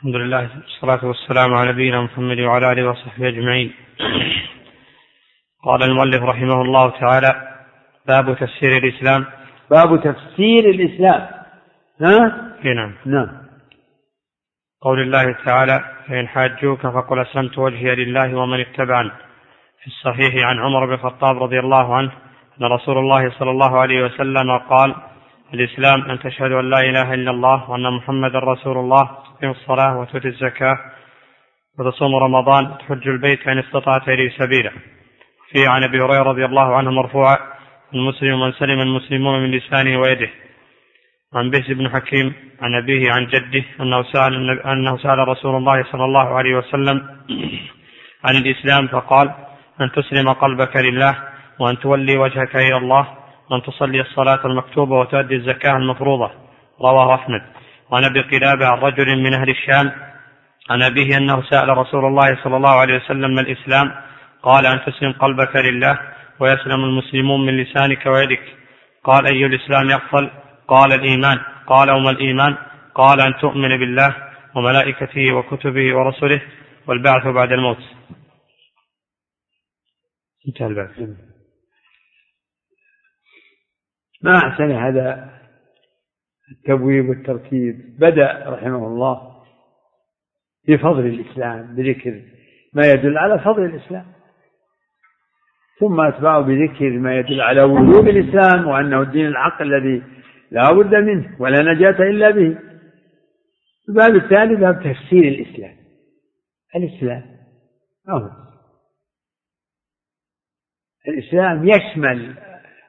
الحمد لله والصلاة والسلام على نبينا محمد وعلى آله وصحبه أجمعين. قال المؤلف رحمه الله تعالى باب تفسير الإسلام. باب تفسير الإسلام. ها؟ نعم. نعم. قول الله تعالى فإن حاجوك فقل أسلمت وجهي لله ومن اتبعني. في الصحيح عن عمر بن الخطاب رضي الله عنه أن رسول الله صلى الله عليه وسلم قال الإسلام أن تشهد أن لا إله إلا الله وأن محمدا رسول الله تقيم الصلاة وتؤتي الزكاة وتصوم رمضان تحج البيت إن استطعت إليه سبيلا. في عن أبي هريرة رضي الله عنه مرفوعا المسلم من سلم المسلمون من لسانه ويده عن بهز بن حكيم عن أبيه عن جده أنه سأل أنه سأل رسول الله صلى الله عليه وسلم عن الإسلام فقال أن تسلم قلبك لله وأن تولي وجهك إلى الله وأن تصلي الصلاة المكتوبة وتؤدي الزكاة المفروضة. رواه أحمد. وعن أبي قلابة عن رجل من أهل الشام عن أبيه أنه سأل رسول الله صلى الله عليه وسلم ما الإسلام؟ قال أن تسلم قلبك لله ويسلم المسلمون من لسانك ويدك. قال أي الإسلام يفضل؟ قال الإيمان. قال وما الإيمان؟ قال أن تؤمن بالله وملائكته وكتبه ورسله والبعث بعد الموت. انتهى الباب ما أحسن هذا التبويب والترتيب. بدأ رحمه الله بفضل الإسلام بذكر ما يدل على فضل الإسلام. ثم أتبعه بذكر ما يدل على وجوب الإسلام وأنه الدين الحق الذي لا بد منه ولا نجاة إلا به. الباب الثاني باب تفسير الإسلام. الإسلام أهو. الإسلام يشمل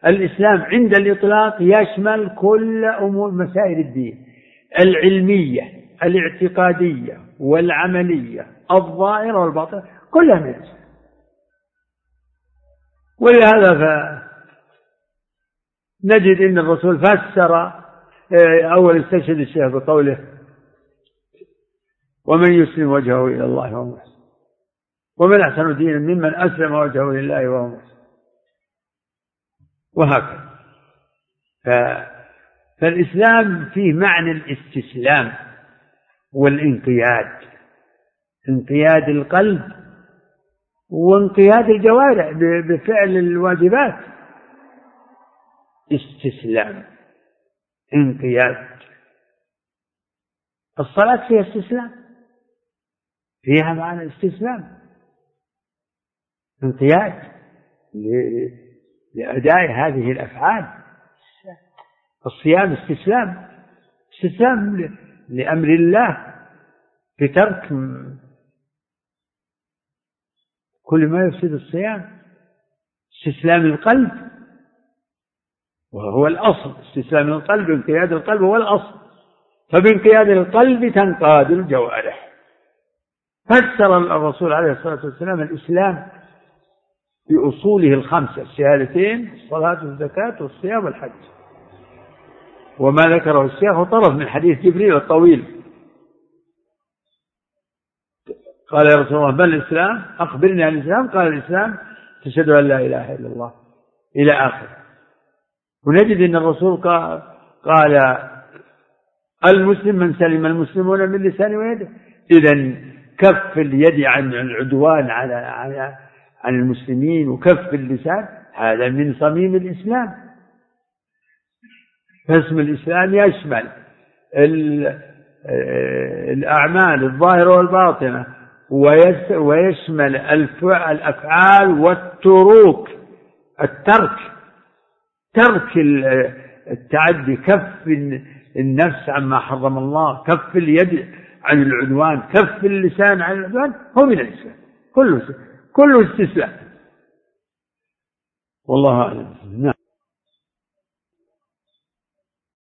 الإسلام عند الإطلاق يشمل كل أمور مسائل الدين العلمية الاعتقادية والعملية الظاهرة والباطنة كلها من الإسلام. ولهذا نجد أن الرسول فسر آه، أول استشهد الشيخ بقوله ومن يسلم وجهه إلى الله وهو محسن. ومن أحسن دينا ممن أسلم وجهه لله وهو محسن. وهكذا. ف... فالإسلام فيه معنى الاستسلام والانقياد انقياد القلب وانقياد الجوارح بفعل الواجبات. استسلام انقياد. الصلاة فيها استسلام فيها معنى الاستسلام. انقياد لأداء هذه الأفعال. الصيام استسلام. استسلام لأمر الله بترك كل ما يفسد الصيام. استسلام القلب. وهو الأصل. استسلام القلب انقياد القلب هو الأصل. فبانقياد القلب تنقاد الجوارح. فسر الرسول عليه الصلاة والسلام الإسلام بأصوله الخمسة الشهادتين الصلاة والزكاة والصيام والحج. وما ذكره الشيخ طرف من حديث جبريل الطويل. قال يا رسول الله ما الإسلام؟ أخبرني عن الإسلام. قال الإسلام تشهد أن لا إله إلا الله إلى آخر ونجد أن الرسول قال المسلم من سلم المسلمون من لسانه ويده. إذا كف اليد عن العدوان على على عن المسلمين وكف اللسان هذا من صميم الإسلام. فاسم الإسلام يشمل الأعمال الظاهرة والباطنة ويشمل الأفعال والتروك الترك. ترك التعدي كف النفس عما حرم الله كف اليد عن العدوان كف اللسان عن العدوان هو من الإسلام. كله كله استسلام. والله أعلم. نعم.